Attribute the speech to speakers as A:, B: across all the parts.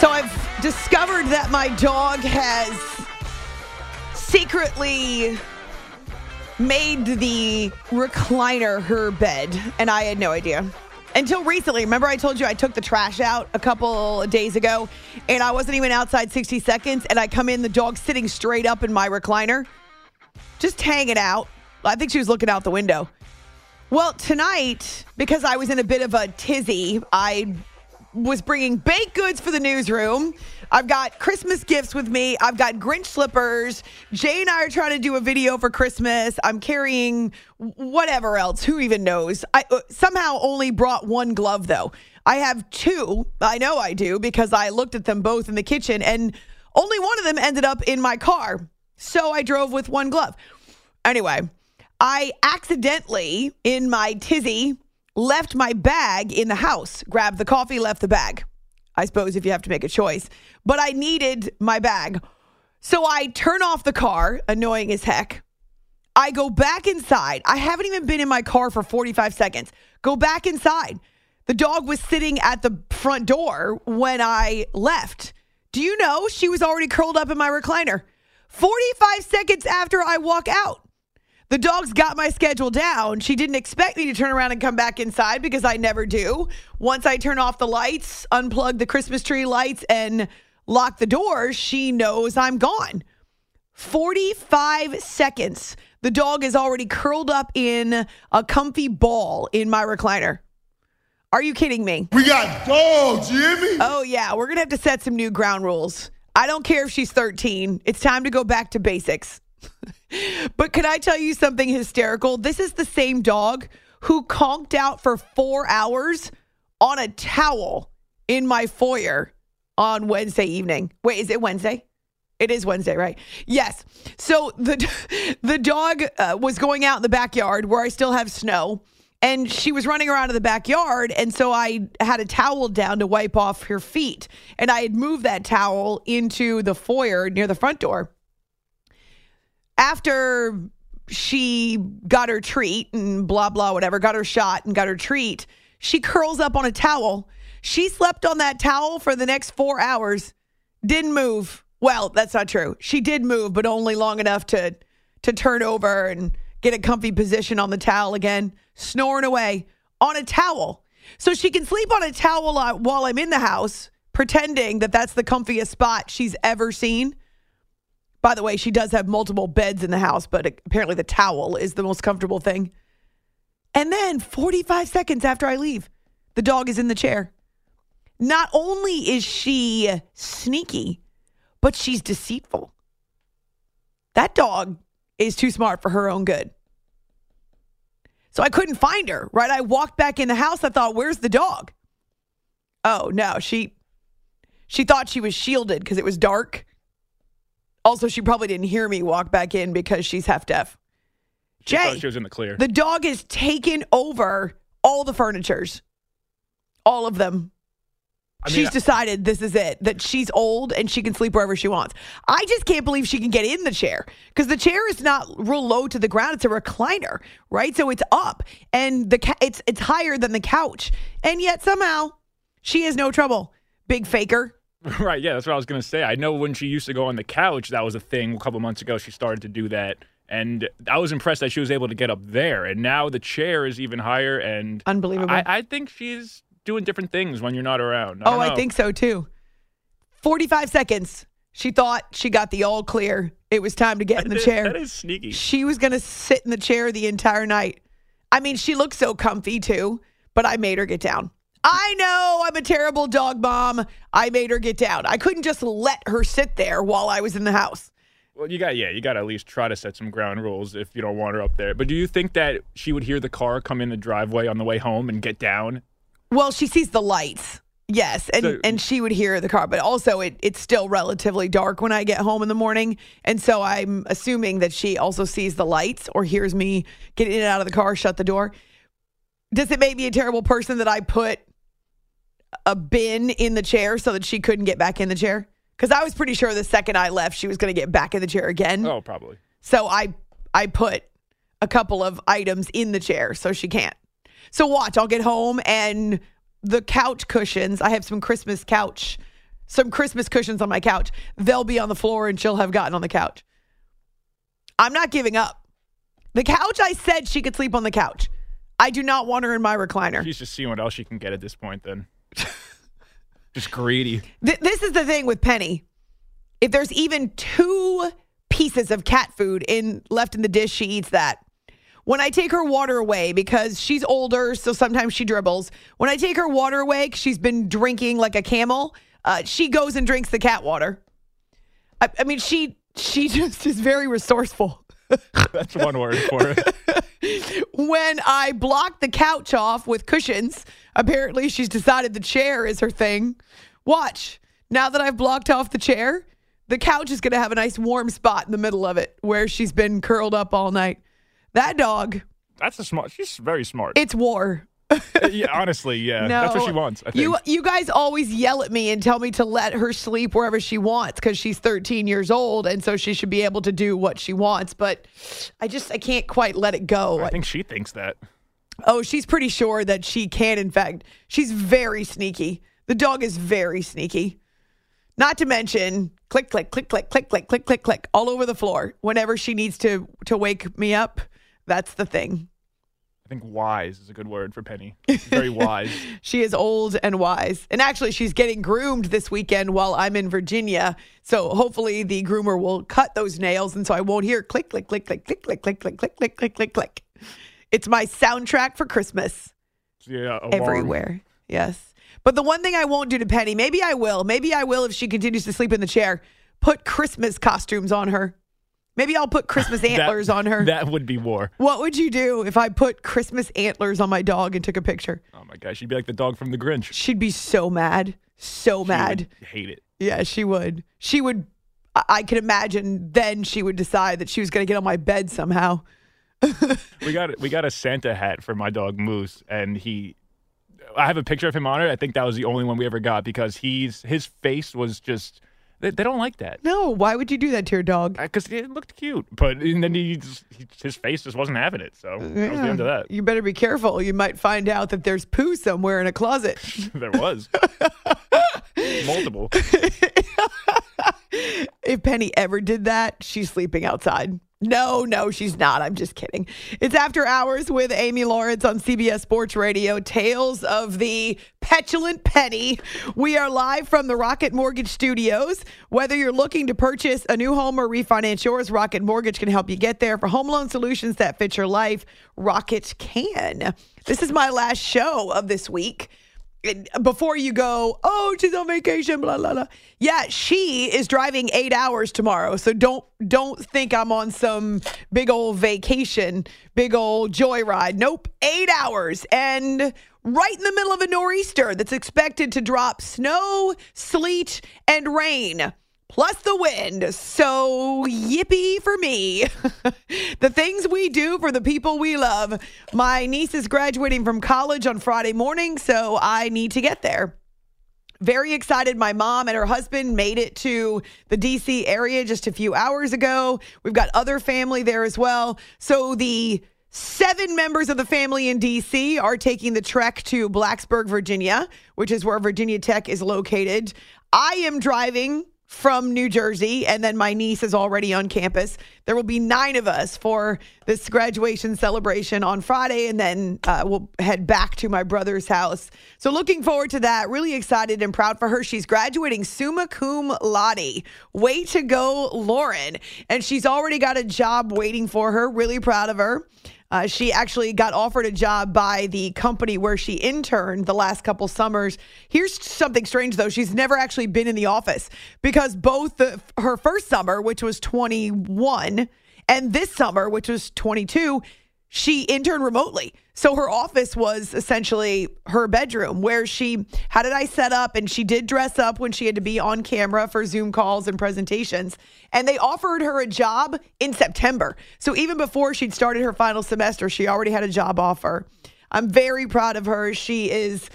A: So I've discovered that my dog has secretly made the recliner her bed, and I had no idea. Until recently, remember I told you I took the trash out a couple days ago, and I wasn't even outside 60 seconds, and I come in, the dog's sitting straight up in my recliner, just hanging out. I think she was looking out the window. Well, tonight, because I was in a bit of a tizzy, I was bringing baked goods for the newsroom. I've got Christmas gifts with me. I've got Grinch slippers. Jay and I are trying to do a video for Christmas. I'm carrying whatever else. Who even knows? I uh, somehow only brought one glove though. I have two. I know I do because I looked at them both in the kitchen and only one of them ended up in my car. So I drove with one glove. Anyway, I accidentally in my tizzy left my bag in the house, grabbed the coffee, left the bag. I suppose if you have to make a choice, but I needed my bag. So I turn off the car, annoying as heck. I go back inside. I haven't even been in my car for 45 seconds. Go back inside. The dog was sitting at the front door when I left. Do you know she was already curled up in my recliner? 45 seconds after I walk out. The dog's got my schedule down. She didn't expect me to turn around and come back inside because I never do. Once I turn off the lights, unplug the Christmas tree lights, and lock the door, she knows I'm gone. 45 seconds. The dog is already curled up in a comfy ball in my recliner. Are you kidding me?
B: We got dogs, Jimmy.
A: Oh, yeah. We're going to have to set some new ground rules. I don't care if she's 13. It's time to go back to basics. But can I tell you something hysterical? This is the same dog who conked out for four hours on a towel in my foyer on Wednesday evening. Wait, is it Wednesday? It is Wednesday, right? Yes. So the the dog uh, was going out in the backyard where I still have snow, and she was running around in the backyard, and so I had a towel down to wipe off her feet, and I had moved that towel into the foyer near the front door after she got her treat and blah, blah, whatever, got her shot and got her treat, she curls up on a towel. She slept on that towel for the next four hours, didn't move. Well, that's not true. She did move, but only long enough to to turn over and get a comfy position on the towel again, snoring away on a towel. So she can sleep on a towel uh, while I'm in the house, pretending that that's the comfiest spot she's ever seen. By the way, she does have multiple beds in the house, but apparently the towel is the most comfortable thing. And then 45 seconds after I leave, the dog is in the chair. Not only is she sneaky, but she's deceitful. That dog is too smart for her own good. So I couldn't find her, right? I walked back in the house. I thought, where's the dog? Oh, no, she she thought she was shielded because it was dark also, she probably didn't hear me walk back in because she's half deaf.
C: She Jay, she was in the clear.
A: The dog has taken over all the furnitures, all of them. I mean, she's decided this is it, that she's old and she can sleep wherever she wants. I just can't believe she can get in the chair because the chair is not real low to the ground. It's a recliner, right? So it's up and the ca- it's it's higher than the couch. And yet somehow she has no trouble. Big faker.
C: Right. Yeah, that's what I was going to say. I know when she used to go on the couch, that was a thing a couple months ago. She started to do that. And I was impressed that she was able to get up there. And now the chair is even higher. And
A: unbelievable.
C: I, I think she's doing different things when you're not around.
A: I oh, I think so too. 45 seconds. She thought she got the all clear. It was time to get in the chair.
C: That is sneaky.
A: She was going to sit in the chair the entire night. I mean, she looked so comfy too, but I made her get down. I know I'm a terrible dog mom. I made her get down. I couldn't just let her sit there while I was in the house.
C: Well, you got yeah, you got to at least try to set some ground rules if you don't want her up there. But do you think that she would hear the car come in the driveway on the way home and get down?
A: Well, she sees the lights. Yes, and so, and she would hear the car, but also it it's still relatively dark when I get home in the morning, and so I'm assuming that she also sees the lights or hears me get in and out of the car, shut the door. Does it make me a terrible person that I put a bin in the chair so that she couldn't get back in the chair? Because I was pretty sure the second I left, she was going to get back in the chair again.
C: Oh, probably.
A: So I I put a couple of items in the chair so she can't. So watch, I'll get home and the couch cushions. I have some Christmas couch some Christmas cushions on my couch, they'll be on the floor and she'll have gotten on the couch. I'm not giving up. The couch, I said she could sleep on the couch. I do not want her in my recliner.
C: She's just seeing what else she can get at this point. Then, just greedy.
A: Th- this is the thing with Penny. If there's even two pieces of cat food in left in the dish, she eats that. When I take her water away because she's older, so sometimes she dribbles. When I take her water away, 'cause she's been drinking like a camel. Uh, she goes and drinks the cat water. I, I mean, she she just is very resourceful.
C: That's one word for it.
A: when I block the couch off with cushions, apparently she's decided the chair is her thing. Watch. Now that I've blocked off the chair, the couch is going to have a nice warm spot in the middle of it where she's been curled up all night. That dog,
C: That's a smart. She's very smart.
A: it's war.
C: yeah, honestly, yeah.
A: No,
C: That's what she wants. I think.
A: You you guys always yell at me and tell me to let her sleep wherever she wants because she's 13 years old and so she should be able to do what she wants. But I just I can't quite let it go.
C: I think she thinks that.
A: Oh, she's pretty sure that she can. In fact, she's very sneaky. The dog is very sneaky. Not to mention click, click, click, click, click, click, click, click, click, all over the floor. Whenever she needs to to wake me up, that's the thing.
C: I think wise is a good word for Penny. Very wise.
A: She is old and wise. And actually, she's getting groomed this weekend while I'm in Virginia. So hopefully, the groomer will cut those nails. And so I won't hear click, click, click, click, click, click, click, click, click, click, click, click, click. It's my soundtrack for Christmas
C: Yeah, alarm.
A: everywhere. Yes. But the one thing I won't do to Penny, maybe I will. Maybe I will if she continues to sleep in the chair. Put Christmas costumes on her. Maybe I'll put Christmas
C: That-
A: antlers on her.
C: That would be war.
A: what would you do if I put Christmas antlers on my dog and took a picture?
C: Oh my gosh, she'd be like the dog from The Grinch.
A: She'd be so mad. So
C: She
A: mad.
C: hate it.
A: Yeah, she would. She would. I- I can imagine then she would decide that she was going to get on my bed somehow.
C: We got we got a Santa hat for my dog Moose, and he. I have a picture of him on it. I think that was the only one we ever got because he's his face was just. They, they don't like that
A: No, why would you do that to your dog?
C: Uh, because it looked cute, but and then he, just, he his face just wasn't having it. So that was the end of that.
A: You better be careful. You might find out that there's poo somewhere in a closet.
C: there was multiple.
A: if Penny ever did that, she's sleeping outside. No, no, she's not. I'm just kidding. It's After Hours with Amy Lawrence on CBS Sports Radio. Tales of the petulant Penny. We are live from the Rocket Mortgage Studios. Whether you're looking to purchase a new home or refinance yours, Rocket Mortgage can help you get there. For home loan solutions that fit your life, Rocket can. This is my last show of this week before you go, oh, she's on vacation, blah blah blah. Yeah, she is driving eight hours tomorrow, so don't don't think I'm on some big old vacation, big old joyride. Nope, eight hours, and right in the middle of a nor'easter that's expected to drop snow, sleet, and rain. Plus the wind. So, yippee for me. the things we do for the people we love. My niece is graduating from college on Friday morning, so I need to get there. Very excited. My mom and her husband made it to the DC area just a few hours ago. We've got other family there as well. So, the Seven members of the family in DC are taking the trek to Blacksburg, Virginia, which is where Virginia Tech is located. I am driving from New Jersey, and then my niece is already on campus. There will be nine of us for this graduation celebration on Friday, and then uh, we'll head back to my brother's house. So, looking forward to that. Really excited and proud for her. She's graduating summa cum laude. Way to go, Lauren. And she's already got a job waiting for her. Really proud of her. Uh, she actually got offered a job by the company where she interned the last couple summers. Here's something strange though: she's never actually been in the office because both the, her first summer, which was 21, and this summer, which was 22, she interned remotely. So her office was essentially her bedroom where she had it I set up and she did dress up when she had to be on camera for Zoom calls and presentations. And they offered her a job in September. So even before she'd started her final semester, she already had a job offer. I'm very proud of her. She is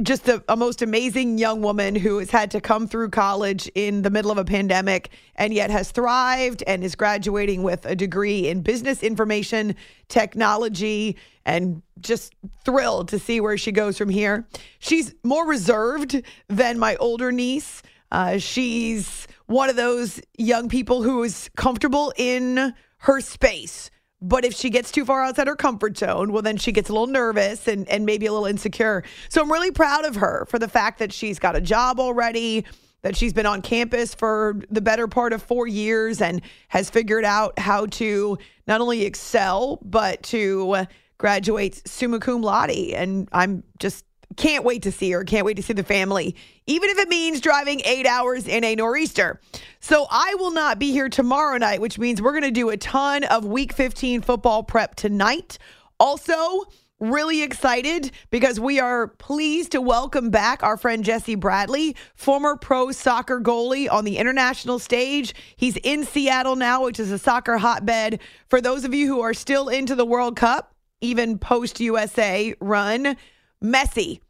A: just a, a, most amazing young woman who has had to come through college in the middle of a pandemic and yet has thrived and is graduating with a degree in business information technology and just thrilled to see where she goes from here. She's more reserved than my older niece. Uh, she's one of those young people who is comfortable in her space. But if she gets too far outside her comfort zone, well, then she gets a little nervous and, and maybe a little insecure. So I'm really proud of her for the fact that she's got a job already, that she's been on campus for the better part of four years and has figured out how to not only excel, but to graduate summa cum laude. And I'm just can't wait to see her. Can't wait to see the family, even if it means driving eight hours in a nor'easter. So I will not be here tomorrow night, which means we're going to do a ton of week 15 football prep tonight. Also, really excited because we are pleased to welcome back our friend Jesse Bradley, former pro soccer goalie on the international stage. He's in Seattle now, which is a soccer hotbed. For those of you who are still into the World Cup, even post USA run, Messi.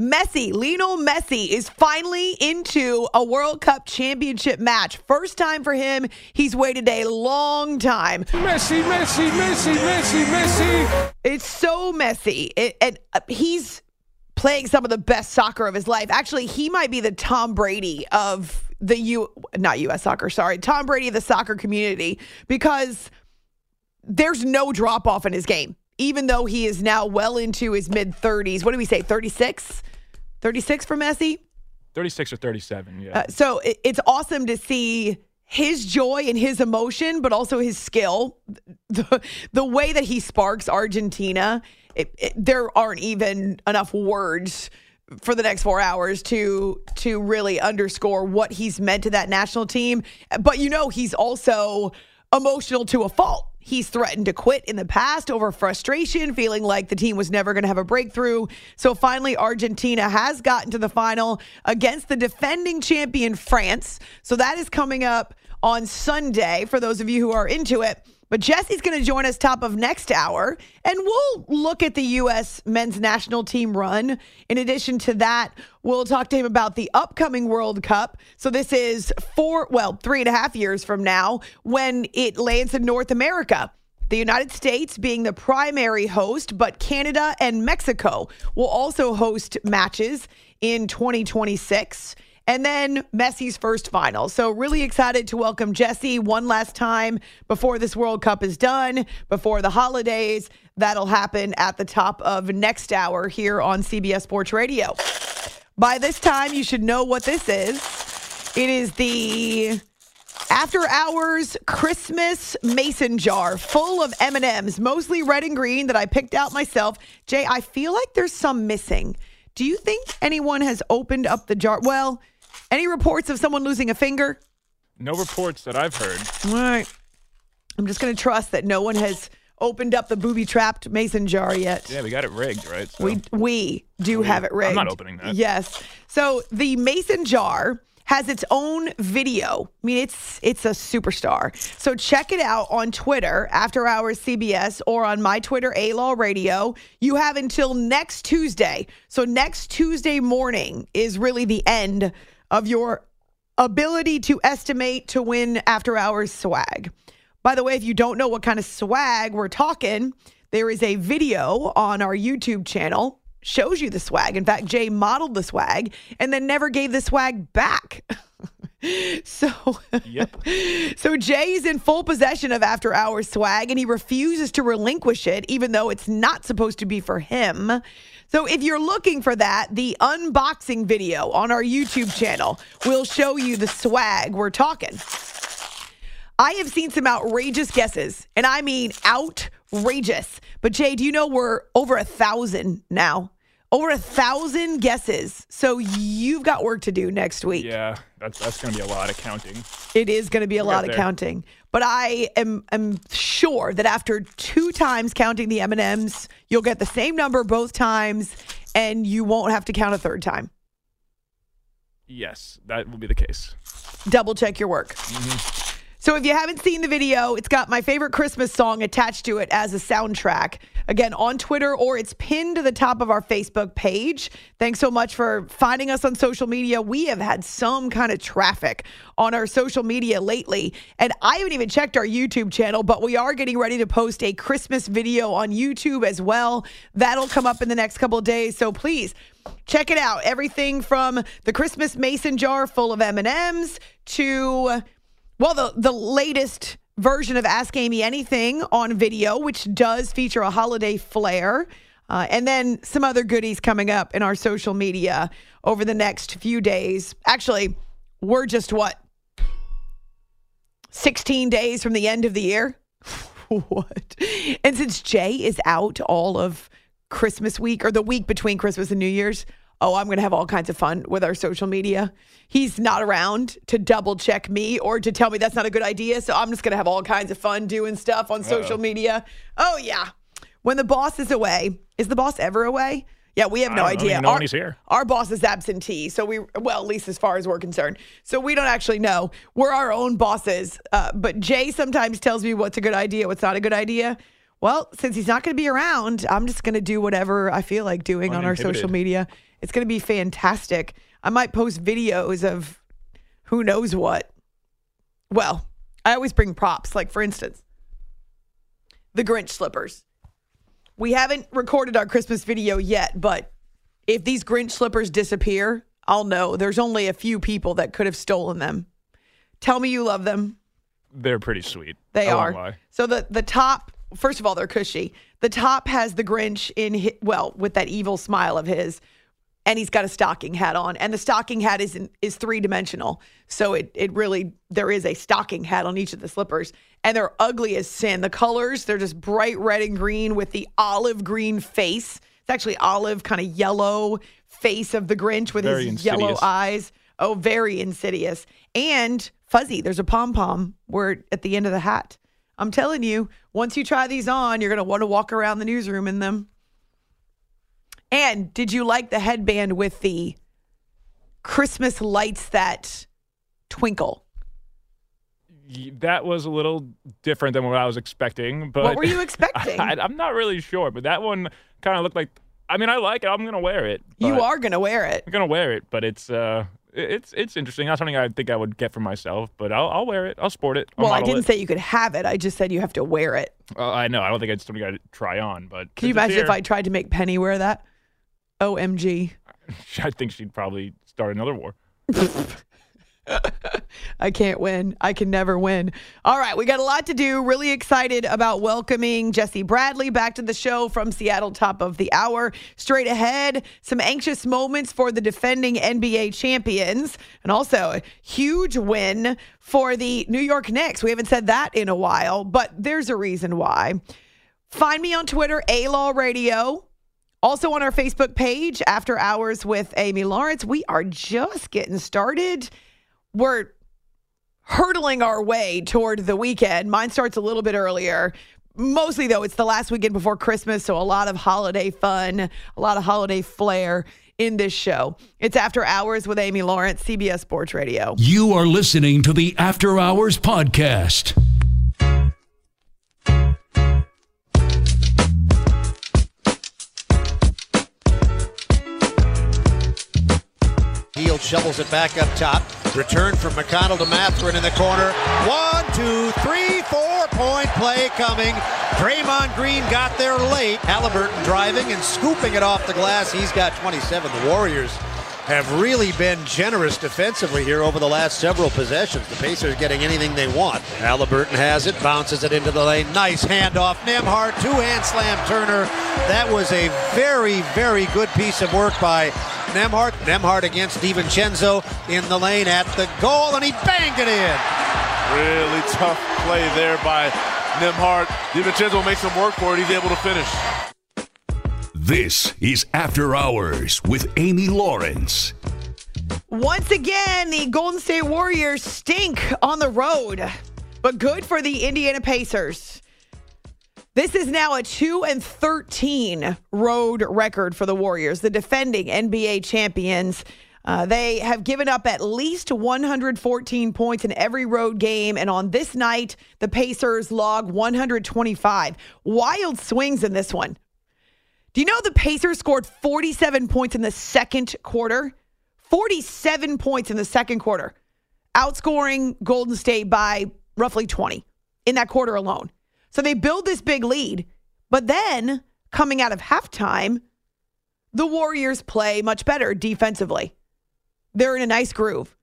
A: Messi, Lionel Messi is finally into a World Cup championship match. First time for him. He's waited a long time.
D: Messi, Messi, Messi, Messi, Messi.
A: It's so messy. It, and uh, he's playing some of the best soccer of his life. Actually, he might be the Tom Brady of the U not US soccer, sorry. Tom Brady of the soccer community because there's no drop off in his game even though he is now well into his mid 30s. What do we say, 36? 36 for Messi?
C: 36 or 37, yeah.
A: Uh, so it, it's awesome to see his joy and his emotion, but also his skill. The, the way that he sparks Argentina, it, it, there aren't even enough words for the next four hours to to really underscore what he's meant to that national team. But you know, he's also emotional to a fault. He's threatened to quit in the past over frustration, feeling like the team was never going to have a breakthrough. So finally, Argentina has gotten to the final against the defending champion, France. So that is coming up on Sunday for those of you who are into it. But Jesse's going to join us top of next hour, and we'll look at the U.S. men's national team run. In addition to that, we'll talk to him about the upcoming World Cup. So this is four, well, three and a half years from now when it lands in North America. The United States being the primary host, but Canada and Mexico will also host matches in 2026 and then Messi's first final. So, really excited to welcome Jesse one last time before this World Cup is done, before the holidays. That'll happen at the top of next hour here on CBS Sports Radio. By this time, you should know what this is. It is the after hours Christmas mason jar full of M&Ms, mostly red and green that I picked out myself. Jay, I feel like there's some missing. Do you think anyone has opened up the jar? Well, any reports of someone losing a finger?
C: No reports that I've heard.
A: All right. I'm just going to trust that no one has opened up the booby trapped mason jar yet.
C: Yeah, we got it rigged, right? So.
A: We we do have it rigged.
C: I'm not opening that.
A: Yes. So the mason jar has its own video. I mean, it's it's a superstar. So check it out on Twitter, After Hours CBS, or on my Twitter, A Law Radio. You have until next Tuesday. So next Tuesday morning is really the end of your ability to estimate to win After Hours swag. By the way, if you don't know what kind of swag we're talking, there is a video on our YouTube channel shows you the swag. In fact, Jay modeled the swag and then never gave the swag back. so
C: Yep.
A: So Jay is in full possession of after hours swag and he refuses to relinquish it even though it's not supposed to be for him. So if you're looking for that, the unboxing video on our YouTube channel will show you the swag we're talking. I have seen some outrageous guesses, and I mean outrageous. But Jay, do you know we're over a thousand now? Over a thousand guesses. So you've got work to do next week.
C: Yeah, that's that's going to be a lot of counting.
A: It is going to be a lot of
C: there.
A: counting. But I am am sure that after two times counting the M&Ms, you'll get the same number both times and you won't have to count a third time.
C: Yes, that will be the case.
A: double check your work. Mm-hmm. So if you haven't seen the video, it's got my favorite Christmas song attached to it as a soundtrack. again on Twitter or it's pinned to the top of our Facebook page. Thanks so much for finding us on social media. We have had some kind of traffic on our social media lately, and I haven't even checked our YouTube channel, but we are getting ready to post a Christmas video on YouTube as well. That'll come up in the next couple days, so please check it out. Everything from the Christmas mason jar full of M&Ms to well, the the latest version of Ask Amy Anything on video, which does feature a holiday flair. Uh, and then some other goodies coming up in our social media over the next few days. Actually, we're just what? 16 days from the end of the year? what? And since Jay is out all of Christmas week or the week between Christmas and New Year's, oh, I'm going to have all kinds of fun with our social media. He's not around to double check me or to tell me that's not a good idea. So I'm just going to have all kinds of fun doing stuff on social media. Oh, yeah. When the boss is away, is the boss ever away? Yeah, we have no idea.
C: even know
A: our,
C: when he's here.
A: our boss is absentee, so we well, at least as far as we're concerned. So we don't actually know. We're our own bosses. Uh, but Jay sometimes tells me what's a good idea, what's not a good idea. Well, since he's not going to be around, I'm just going to do whatever I feel like doing on our social media. It's going to be fantastic. I might post videos of who knows what. Well, I always bring props. Like, for instance, the Grinch slippers. We haven't recorded our Christmas video yet, but if these Grinch slippers disappear, I'll know there's only a few people that could have stolen them. Tell me you love them.
C: They're pretty sweet.
A: They
C: I won't
A: are.
C: lie.
A: So the the top, first of all, they're cushy. The top has the Grinch in hi well with that evil smile of his, and he's got a stocking hat on, and the stocking hat is in, is three dimensional. So it it really there is a stocking hat on each of the slippers, and they're ugly as sin. The colors they're just bright red and green with the olive green face. It's actually olive kind of yellow face of the Grinch with
C: Very
A: his yellow eyes. Oh, very insidious and fuzzy. There's a pom pom where at the end of the hat. I'm telling you, once you try these on, you're going to want to walk around the newsroom in them. And did you like the headband with the Christmas lights that twinkle?
C: That was a little different than what I was expecting. But
A: What were you expecting?
C: I, I'm not really sure, but that one kind of looked like. I mean, I like it. I'm gonna wear it.
A: you are going to wear it.
C: I'm gonna wear it, but it's uh, it's it's interesting. Not something I think I would get for myself, but I'll I'll wear it. I'll sport it. I'll
A: Well, I didn't
C: it.
A: say you could have it. I just said you have to wear it.
C: Uh, I know. I don't think it's something I'd try on, but
A: Can you imagine if I tried to make Penny wear that? OMG.
C: I think she'd probably start another war.
A: I can't win. I can never win. All right, we got a lot to do. Really excited about welcoming Jesse Bradley back to the show from Seattle, top of the hour. Straight ahead, some anxious moments for the defending NBA champions, and also a huge win for the New York Knicks. We haven't said that in a while, but there's a reason why. Find me on Twitter, A Law Radio. Also on our Facebook page, After Hours with Amy Lawrence. We are just getting started. We're hurtling our way toward the weekend. Mine starts a little bit earlier. Mostly, though, it's the last weekend before Christmas, so a lot of holiday fun, a lot of holiday flair in this show. It's After Hours with Amy Lawrence, CBS Sports Radio.
E: You are listening to the After Hours Podcast.
F: Hield shovels it back up top. Return from McConnell to Mathurin in the corner. One, two, three, four point play coming. Draymond Green got there late. Halliburton driving and scooping it off the glass. He's got 27. The Warriors have really been generous defensively here over the last several possessions. The Pacers getting anything they want. Halliburton has it, bounces it into the lane. Nice handoff. Nembhard, two hand slam Turner. That was a very, very good piece of work by Nembhard. Nembhard against DiVincenzo in the lane at the goal, and he banged it in.
B: Really tough play there by Nembhard. DiVincenzo makes him work for it. He's able to finish.
E: This is After Hours with Amy Lawrence.
A: Once again, the Golden State Warriors stink on the road, but good for the Indiana Pacers. This is now a 2 and 13 road record for the Warriors, the defending NBA champions. Uh, they have given up at least 114 points in every road game. And on this night, the Pacers log 125. Wild swings in this one. Do you know the Pacers scored 47 points in the second quarter? 47 points in the second quarter, outscoring Golden State by roughly 20 in that quarter alone. So they build this big lead, but then coming out of halftime, the Warriors play much better defensively. They're in a nice groove.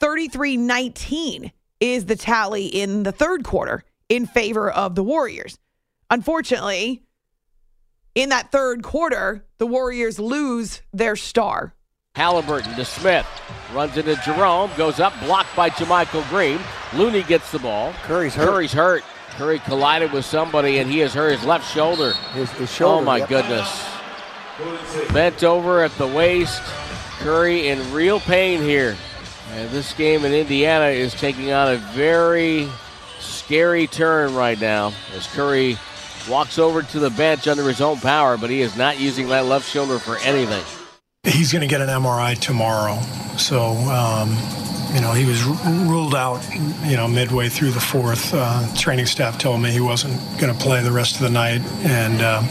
A: 33 19 is the tally in the third quarter in favor of the Warriors. Unfortunately, in that third quarter, the Warriors lose their star.
G: Halliburton to Smith. Runs into Jerome. Goes up. Blocked by JaMychal Green. Looney gets the ball.
H: Curry's hurt.
G: Curry's hurt. Curry collided with somebody and he has hurt his left shoulder.
H: His, his shoulder.
G: Oh my
H: yep.
G: goodness. Bent over at the waist. Curry in real pain here. And this game in Indiana is taking on a very scary turn right now as Curry walks over to the bench under his own power, but he is not using that left shoulder for anything.
I: He's going to get an MRI tomorrow. So, um, you know, he was ruled out, you know, midway through the fourth. Uh, training staff told me he wasn't going to play the rest of the night, and um,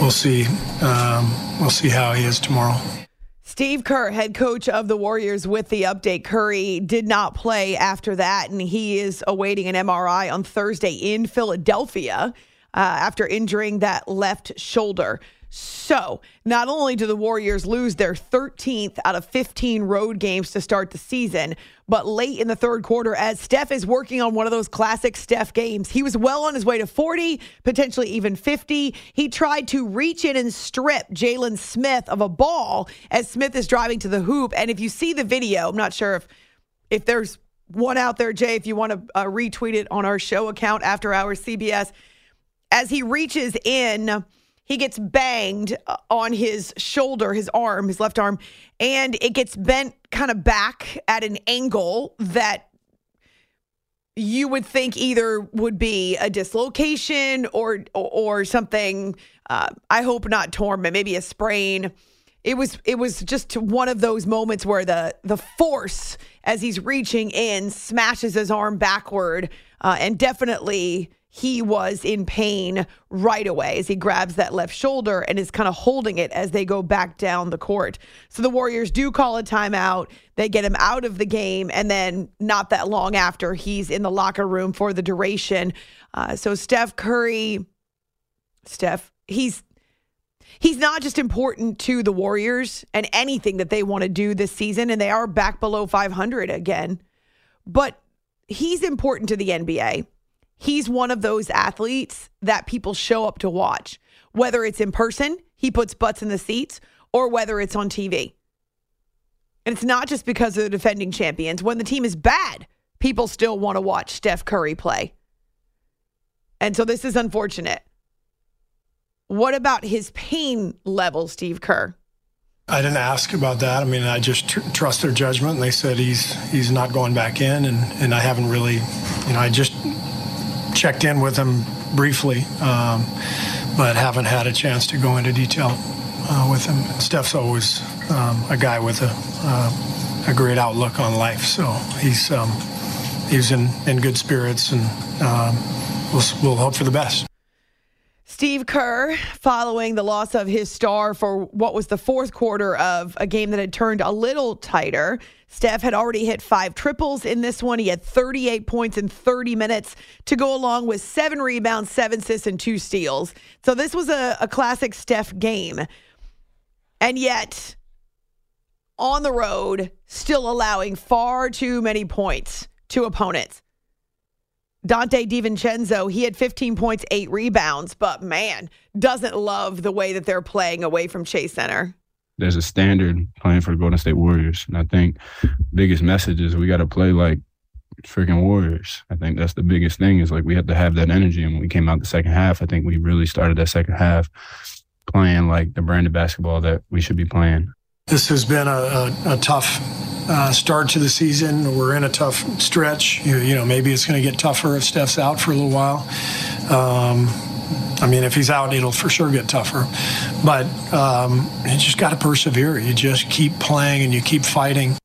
I: we'll see. Um, we'll see how he is tomorrow.
A: Steve Kerr, head coach of the Warriors, with the update. Curry did not play after that, and he is awaiting an MRI on Thursday in Philadelphia uh, after injuring that left shoulder. So, not only do the Warriors lose their 13th out of 15 road games to start the season, but late in the third quarter, as Steph is working on one of those classic Steph games, he was well on his way to 40, potentially even 50. He tried to reach in and strip Jalen Smith of a ball as Smith is driving to the hoop. And if you see the video, I'm not sure if if there's one out there, Jay, if you want to uh, retweet it on our show account after hours CBS, as he reaches in he gets banged uh, on his shoulder, his arm, his left arm, and it gets bent kind of back at an angle that you would think either would be a dislocation or or something. Uh, I hope not torn, but maybe a sprain. It was it was just one of those moments where the the force as he's reaching in smashes his arm backward, uh, and definitely he was in pain right away as he grabs that left shoulder and is kind of holding it as they go back down the court. So the Warriors do call a timeout. They get him out of the game. And then, not that long after, he's in the locker room for the duration. Uh, so Steph Curry, Steph, he's. He's not just important to the Warriors and anything that they want to do this season, and they are back below 500 again, but he's important to the NBA he's one of those athletes that people show up to watch, whether it's in person, he puts butts in the seats, or whether it's on TV. And it's not just because of the defending champions. When the team is bad, people still want to watch Steph Curry play. And so this is unfortunate. What about his pain level, Steve Kerr?
I: I didn't ask about that. I mean, I just tr- trust their judgment, and they said he's he's not going back in, and and I haven't really, you know, I just checked in with him briefly, um, but haven't had a chance to go into detail uh, with him. Steph's always um, a guy with a, uh, a great outlook on life, so he's um, he's in, in good spirits, and um, we'll, we'll hope for the best.
A: Steve Kerr, following the loss of his star for what was the fourth quarter of a game that had turned a little tighter. Steph had already hit five triples in this one. He had 38 points in 30 minutes to go along with seven rebounds, seven assists, and two steals. So this was a, a classic Steph game. And yet, on the road, still allowing far too many points to opponents. Donte DiVincenzo, he had 15 points, eight rebounds, but man, doesn't love the way that they're playing away from Chase Center.
J: There's a standard playing for the Golden State Warriors. And I think biggest message is we got to play like freaking Warriors. I think that's the biggest thing is like we have to have that energy. And when we came out the second half, I think we really started that second half playing like the brand of basketball that we should be playing.
I: This has been a, a, a tough uh, start to the season. We're in a tough stretch. You, you know, maybe it's going to get tougher if Steph's out for a little while. Um, I mean, if he's out, it'll for sure get tougher. But um, you just got to persevere. You just keep playing and you keep fighting.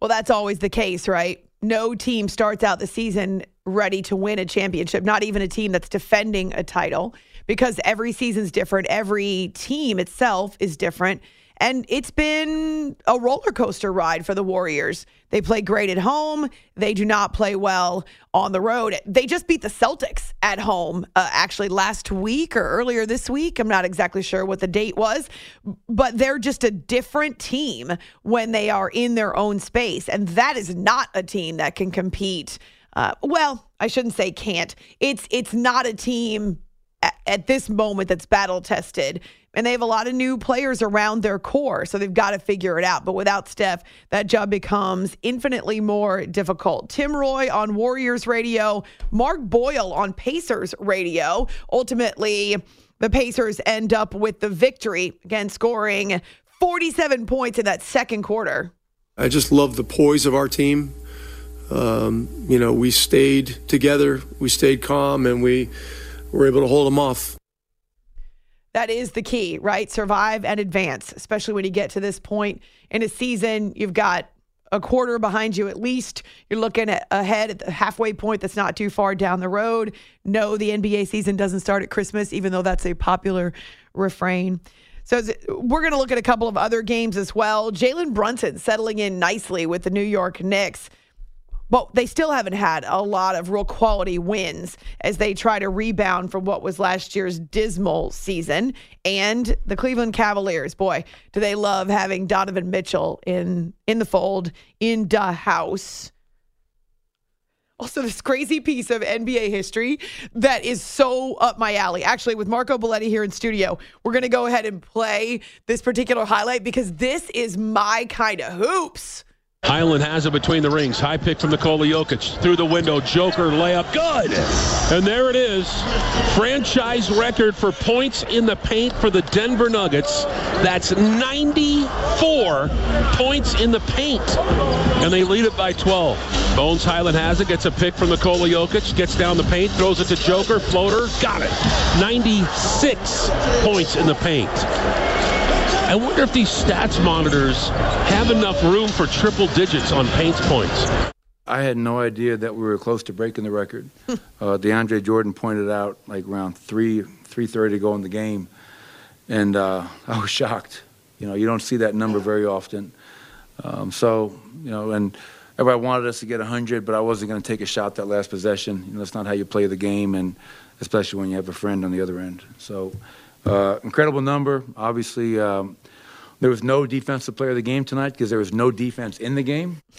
A: Well, that's always the case, right? No team starts out the season ready to win a championship, not even a team that's defending a title, because every season's different. Every team itself is different. And it's been a roller coaster ride for the Warriors. They play great at home. They do not play well on the road. They just beat the Celtics at home, uh, actually, last week or earlier this week. I'm not exactly sure what the date was, but they're just a different team when they are in their own space. And that is not a team that can compete. Uh, well, I shouldn't say can't. It's it's not a team at, at this moment that's battle tested and they have a lot of new players around their core, so they've got to figure it out. But without Steph, that job becomes infinitely more difficult. Tim Roye on Warriors Radio, Mark Boyle on Pacers Radio. Ultimately, the Pacers end up with the victory, again, scoring 47 points in that second quarter.
H: I just love the poise of our team. Um, you know, we stayed together, we stayed calm, and we were able to hold them off.
A: That is the key, right? Survive and advance, especially when you get to this point in a season. You've got a quarter behind you at least. You're looking at ahead at the halfway point that's not too far down the road. No, the NBA season doesn't start at Christmas, even though that's a popular refrain. So we're going to look at a couple of other games as well. Jalen Brunson settling in nicely with the New York Knicks. But they still haven't had a lot of real quality wins as they try to rebound from what was last year's dismal season. And the Cleveland Cavaliers, boy, do they love having Donovan Mitchell in in the fold in the house. Also, this crazy piece of NBA history that is so up my alley. Actually, with Marco Belletti here in studio, we're going to go ahead and play this particular highlight because this is my kind of hoops.
D: Hyland has it between the rings. High pick from Nikola Jokic. Through the window. Joker layup. Good. And there it is. Franchise record for points in the paint for the Denver Nuggets. That's 94 points in the paint. And they lead it by 12. Bones Hyland has it. Gets a pick from Nikola Jokic. Gets down the paint. Throws it to Joker. Floater. Got it. 96 points in the paint. I wonder if these stats monitors have enough room for triple digits on paint points.
K: I had no idea that we were close to breaking the record. uh, DeAndre Jordan pointed out like around three three thirty to go in the game, and uh, I was shocked. You know, you don't see that number very often. Um, so you know, and everybody wanted us to get 100, but I wasn't going to take a shot that last possession. You know, that's not how you play the game, and especially when you have a friend on the other end. So. Uh, incredible number. Obviously, um, there was no defensive player of the game tonight because there was no defense in the game.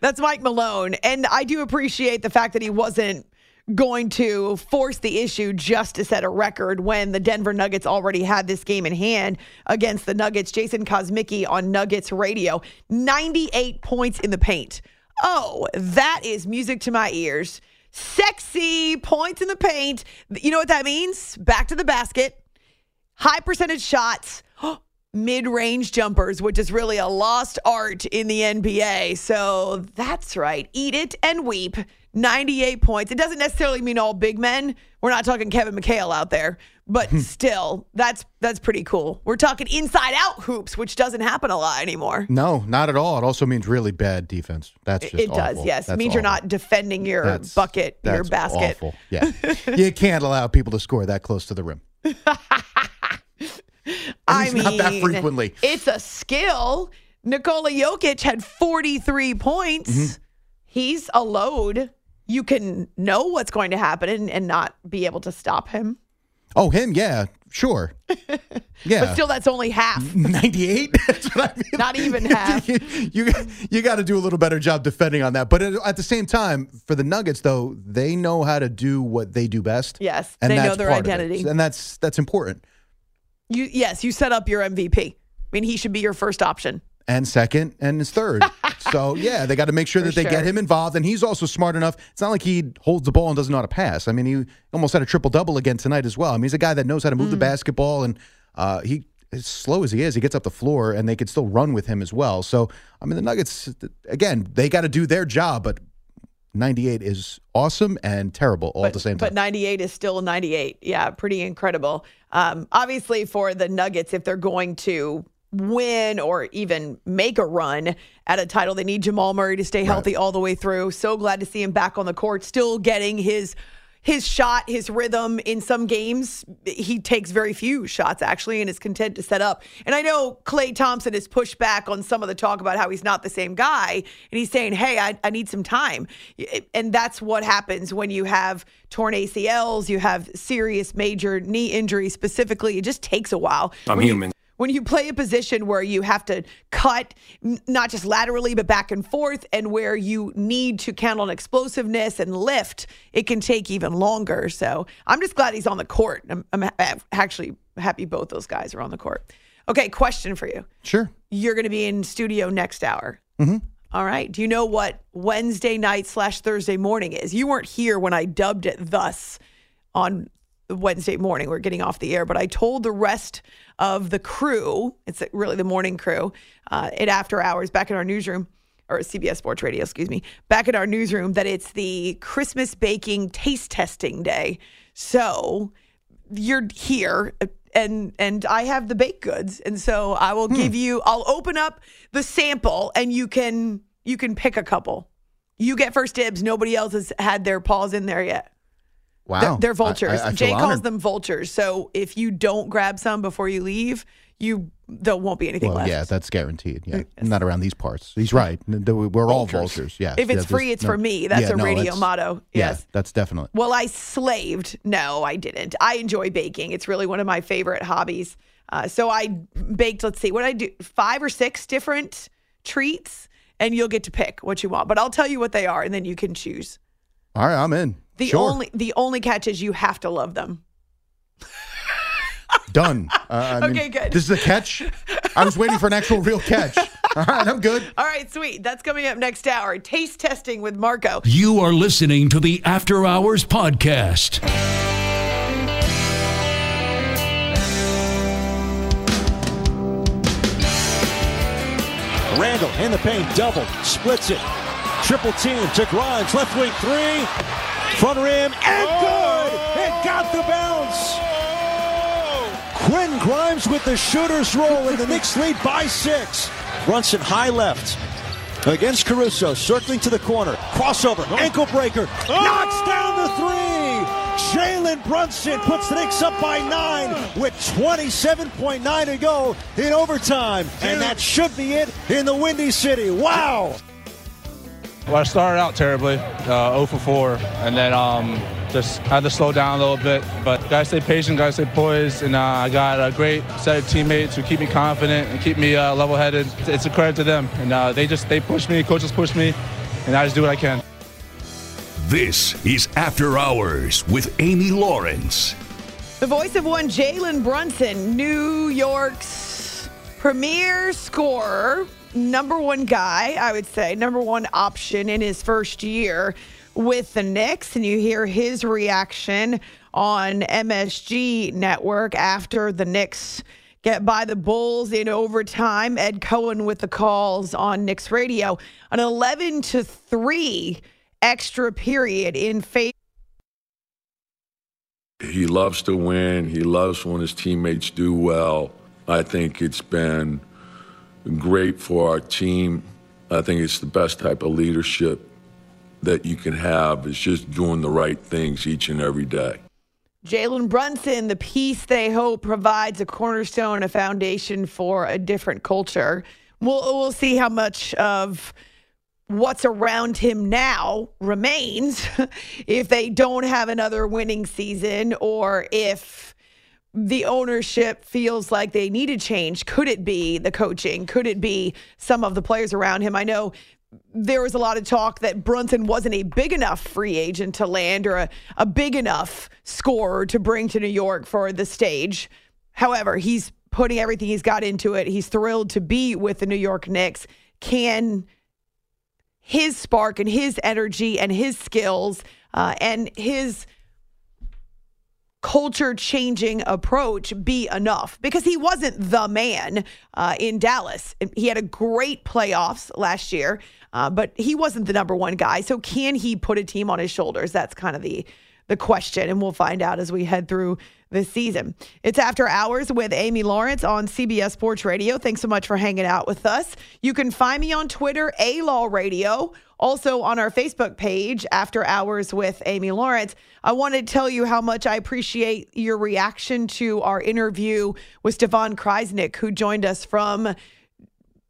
A: That's Mike Malone. And I do appreciate the fact that he wasn't going to force the issue just to set a record when the Denver Nuggets already had this game in hand against the Nuggets. Jason Kosmicki on Nuggets Radio, 98 points in the paint. Oh, that is music to my ears. Sexy points in the paint. You know what that means? Back to the basket, high percentage shots, mid range jumpers, which is really a lost art in the NBA. So that's right. Eat it and weep. 98 points. It doesn't necessarily mean all big men. We're not talking Kevin McHale out there, but still, that's that's pretty cool. We're talking inside out hoops, which doesn't happen a lot anymore.
L: No, not at all. It also means really bad defense. That's just
A: it does.
L: awful.
A: Yes,
L: That's
A: it means you're not defending your
L: That's-
A: bucket, your basket.
L: Awful. Yeah, you can't allow people to score that close to the rim.
A: I mean,
L: not that frequently.
A: It's a skill. Nikola Jokic had 43 points.
L: Mm-hmm.
A: He's a load. You can know what's going to happen and, and not be able to stop him.
L: Oh, him? Yeah, sure. Yeah,
A: But still, that's only half.
L: 98. That's what I mean.
A: Not even half.
L: you you got to do a little better job defending on that. But at, at the same time, for the Nuggets, though, they know how to do what they do best.
A: Yes,
L: and
A: they know their
L: part of it.
A: identity.
L: and that's that's important.
A: You yes, you set up your MVP. I mean, he should be your first option.
L: And second, and his third. So yeah, they got to make sure that they
A: sure.
L: get him involved. And he's also smart enough. It's not like he holds the ball and doesn't know how to pass. I mean, he almost had a triple double again tonight as well. I mean, he's a guy that knows how to move the
A: Mm.
L: basketball, and uh, he as slow as he is, he gets up the floor, and they could still run with him as well. So I mean, the Nuggets again, they got to do their job, but 98 is awesome and terrible all at the same time.
A: But 98 is still 98. Yeah, pretty incredible. Um, obviously, for the Nuggets, if they're going to win or even make a run at a title, they need Jamal Murray to stay healthy all the way through. So glad to see him back on the court, still getting his his shot, his rhythm in some games. He takes very few shots actually and is content to set up. And I know Klay Thompson has pushed back on some of the talk about how he's not the same guy. And he's saying, hey, I, I need some time. And that's what happens when you have torn ACLs, you have serious major knee injuries specifically. It just takes a while.
M: I'm
A: When you-
M: human.
A: When you play a position where you have to cut not just laterally but back and forth and where you need to count on explosiveness and lift it can take even longer. So i'm just glad he's on the court. I'm, I'm actually happy both those guys are on the court. Okay question for you.
L: Sure.
A: you're going to be in studio next hour.
L: Mhm.
A: all right do you know what wednesday night slash thursday morning is? You weren't here when i dubbed it thus on Wednesday morning. We're getting off the air, but I told the rest of the crew, it's really the morning crew, uh, at after hours back in our newsroom, or CBS Sports Radio, excuse me, back in our newsroom, that it's the Christmas baking taste testing day. So you're here and and I have the baked goods and so I will give you I'll open up the sample and you can you can pick a couple. You get first dibs. Nobody else has had their paws in there yet.
L: Wow.
A: They're, they're vultures.
L: I- I
A: Jay calls them vultures. So if you don't grab some before you leave, you there won't be anything
L: Well,
A: left.
L: yeah, that's guaranteed. Yeah, not around these parts. He's right. We're all vultures. Yeah.
A: If it's
L: Yeah,
A: free, it's for me. That's a radio motto.
L: yeah,
A: Yes.
L: that's definitely.
A: Well, I slaved. No, I didn't. I enjoy baking. It's really one of my favorite hobbies. Uh, so I baked, let's see, what I do? Five or six different treats, and you'll get to pick what you want. But I'll tell you what they are, and then you can choose.
L: All right, I'm in.
A: The
L: sure.
A: only the only catch is you have to love them.
L: Done. Uh, I mean,
A: Okay, good.
L: This is a catch. I was waiting for an actual real catch. All right, I'm good.
A: All right, sweet. That's coming up next hour. Taste testing with Marco.
E: You are listening to the After Hours Podcast.
N: Randle in the paint, double, splits it. Triple team to Grimes, left wing three, front rim, and oh! good! It got the bounce! Quinn Grimes with the shooter's roll, and the Knicks lead by six. Brunson high left against Caruso, circling to the corner, crossover, oh. ankle breaker, knocks oh! down the three! Jalen Brunson puts the Knicks up by nine with 27.9 to go in overtime. And that should be it in the Windy City. Wow!
O: Well, I started out terribly, uh, 0 for 4, and then um, just had to slow down a little bit. But gotta stay patient, gotta stay poised, and uh, I got a great set of teammates who keep me confident and keep me uh, level-headed. It's a credit to them, and uh, they just they push me, coaches push me, and I just do what I can.
E: This is After Hours with Amy Lawrence.
A: The voice of one Jalen Brunson, New York's premier scorer, number one guy, I would say, number one option in his first year with the Knicks. And you hear his reaction on MSG Network after the Knicks get by the Bulls in overtime. Ed Cohen with the calls on Knicks radio. An 11 to 3 extra period in favor.
P: He loves to win. He loves when his teammates do well. I think it's been great for our team. I think it's the best type of leadership that you can have is just doing the right things each and every day.
A: Jalen Brunson, the piece they hope provides a cornerstone, a foundation for a different culture. We'll we'll see how much of what's around him now remains if they don't have another winning season or if the ownership feels like they need a change. Could it be the coaching? Could it be some of the players around him? I know there was a lot of talk that Brunson wasn't a big enough free agent to land or a, a big enough scorer to bring to New York for the stage. However, he's putting everything he's got into it. He's thrilled to be with the New York Knicks. Can his spark and his energy and his skills uh, and his culture changing approach be enough? Because he wasn't the man uh, in Dallas. He had a great playoffs last year, uh, but he wasn't the number one guy. So can he put a team on his shoulders? That's kind of the the question, and we'll find out as we head through this season. It's After Hours with Amy Lawrence on CBS Sports Radio. Thanks so much for hanging out with us. You can find me on Twitter, A Law Radio, also on our Facebook page, After Hours with Amy Lawrence. I want to tell you how much I appreciate your reaction to our interview with Stefan Krajisnik, who joined us from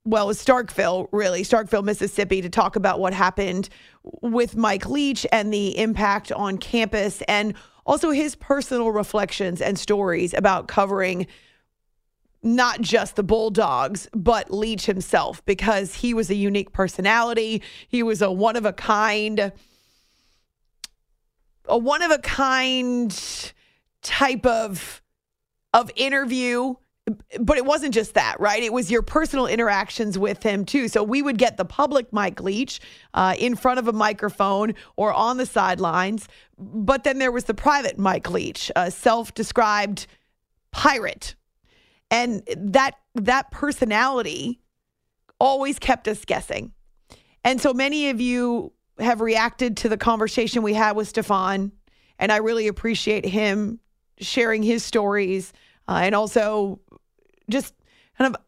A: well, Starkville, really, Starkville, Mississippi, to talk about what happened with Mike Leach and the impact on campus and also his personal reflections and stories about covering not just the Bulldogs, but Leach himself, because he was a unique personality. He was a one of a kind, a one of a kind type of of interview but it wasn't just that, right? It was your personal interactions with him too. So we would get the public Mike Leach uh, in front of a microphone or on the sidelines, but then there was the private Mike Leach, a self-described pirate, and that that personality always kept us guessing. And so many of you have reacted to the conversation we had with Stefan, and I really appreciate him sharing his stories. Uh, and also just kind of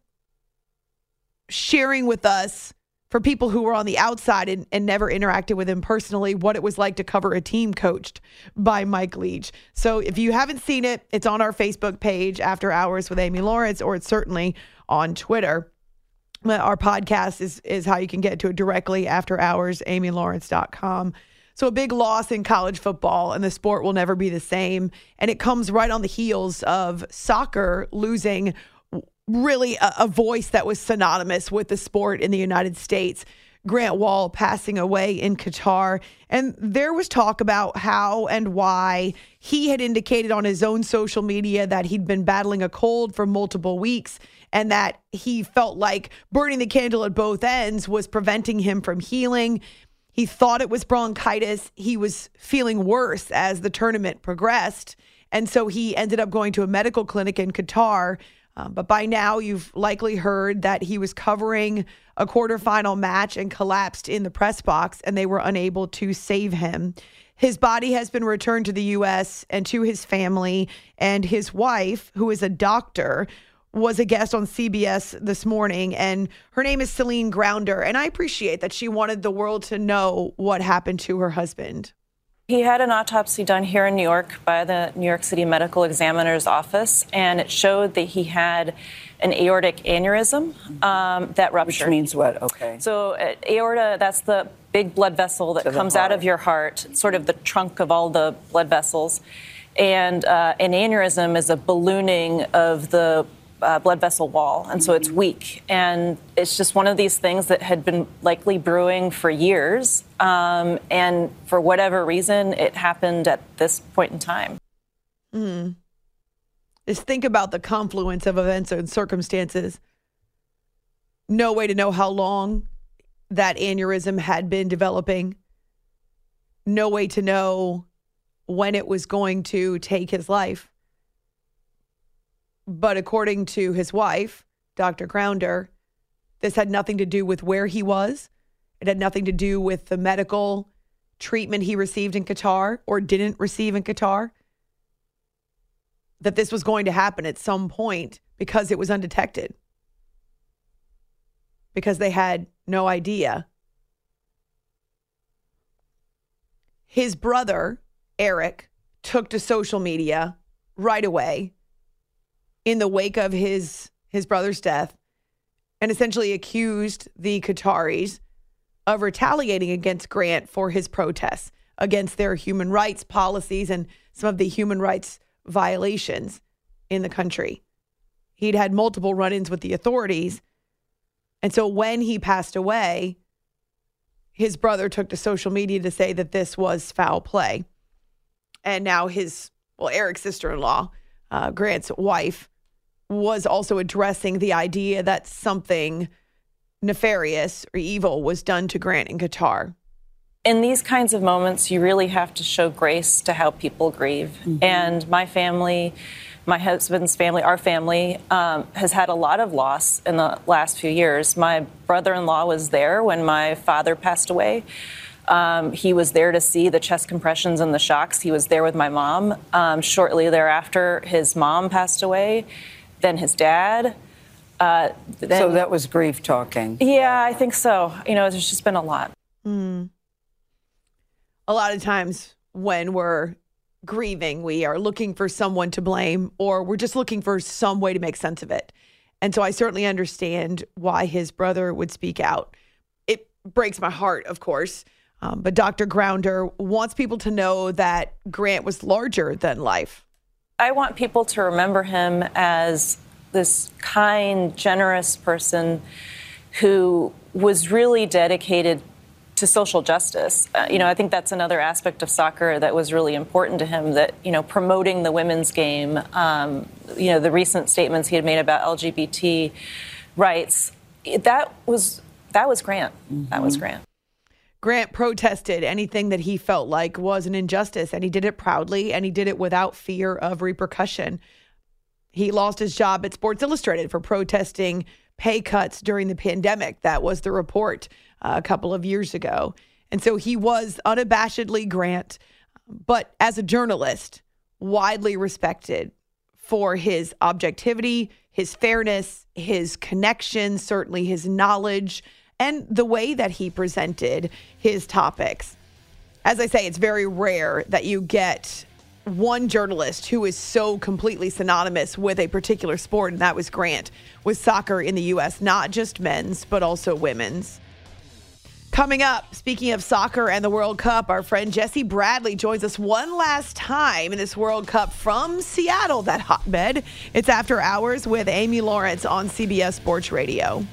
A: sharing with us for people who were on the outside and, and, never interacted with him personally what it was like to cover a team coached by Mike Leach. So if you haven't seen it, it's on our Facebook page, After Hours with Amy Lawrence, or it's certainly on Twitter. Our podcast is, is how you can get to it directly after hours, amylawrence.com. So a big loss in college football, and the sport will never be the same. And it comes right on the heels of soccer losing really a, a, voice that was synonymous with the sport in the United States. Grant Wahl passing away in Qatar. And there was talk about how and why he had indicated on his own social media that he'd been battling a cold for multiple weeks and that he felt like burning the candle at both ends was preventing him from healing. He thought it was bronchitis. He was feeling worse as the tournament progressed. And so he ended up going to a medical clinic in Qatar um, but by now, you've likely heard that he was covering a quarterfinal match and collapsed in the press box, and they were unable to save him. His body has been returned to the U.S. and to his family, and his wife, who is a doctor, was a guest on CBS this morning, and her name is Celine Gounder. And I appreciate that she wanted the world to know what happened to her husband.
M: He had an autopsy done here in New York by the New York City Medical Examiner's Office, and it showed that he had an aortic aneurysm um, that ruptured.
Q: Which means what? Okay.
M: So, uh, aorta, that's the big blood vessel that comes out of your heart, sort of the trunk of all the blood vessels. And uh, an aneurysm is a ballooning of the uh, blood vessel wall, and so it's weak. And it's just one of these things that had been likely brewing for years. Um, and for whatever reason, it happened at this point in time.
A: Mm. Just think about the confluence of events and circumstances. No way to know how long that aneurysm had been developing. No way to know when it was going to take his life. But according to his wife, Dr. Gounder, this had nothing to do with where he was. It had nothing to do with the medical treatment he received in Qatar or didn't receive in Qatar. That this was going to happen at some point because it was undetected, because they had no idea. His brother, Eric, took to social media right away in the wake of his his brother's death and essentially accused the Qataris of retaliating against Grant for his protests against their human rights policies and some of the human rights violations in the country. He'd had multiple run ins with the authorities. And so when he passed away, his brother took to social media to say that this was foul play. And now his, well, Eric's sister in law, uh, Grant's wife, was also addressing the idea that something nefarious or evil was done to Grant in Qatar.
M: in these kinds of moments, you really have to show grace to how people grieve. Mm-hmm. And my family, my husband's family, our family, um, has had a lot of loss in the last few years. My brother in law was there when my father passed away. Um, he was there to see the chest compressions and the shocks. He was there with my mom. Um, shortly thereafter, his mom passed away, then his dad.
Q: Uh, then, so that was grief talking.
M: Yeah, I think so. You know, there's just been a lot.
A: Mm. A lot of times when we're grieving, we are looking for someone to blame or we're just looking for some way to make sense of it. And so I certainly understand why his brother would speak out. It breaks my heart, of course. Um, but Dr. Gounder wants people to know that Grant was larger than life.
M: I want people to remember him as this kind, generous person who was really dedicated to social justice. Uh, you know, I think that's another aspect of soccer that was really important to him. That you know, promoting the women's game. Um, you know, the recent statements he had made about LGBT rights. That was that was Grant. Mm-hmm. That was mm-hmm. Grant.
A: Grant protested anything that he felt like was an injustice, and he did it proudly, and he did it without fear of repercussion. He lost his job at Sports Illustrated for protesting pay cuts during the pandemic. That was the report uh, a couple of years ago. And so he was unabashedly Grant, but as a journalist, widely respected for his objectivity, his fairness, his connection, certainly his knowledge, and the way that he presented his topics. As I say, it's very rare that you get one journalist who is so completely synonymous with a particular sport, and that was Grant, with soccer in the U.S., not just men's, but also women's. Coming up, speaking of soccer and the World Cup, our friend Jesse Bradley joins us one last time in this World Cup from Seattle, that hotbed. It's after hours with Amy Lawrence on CBS Sports Radio.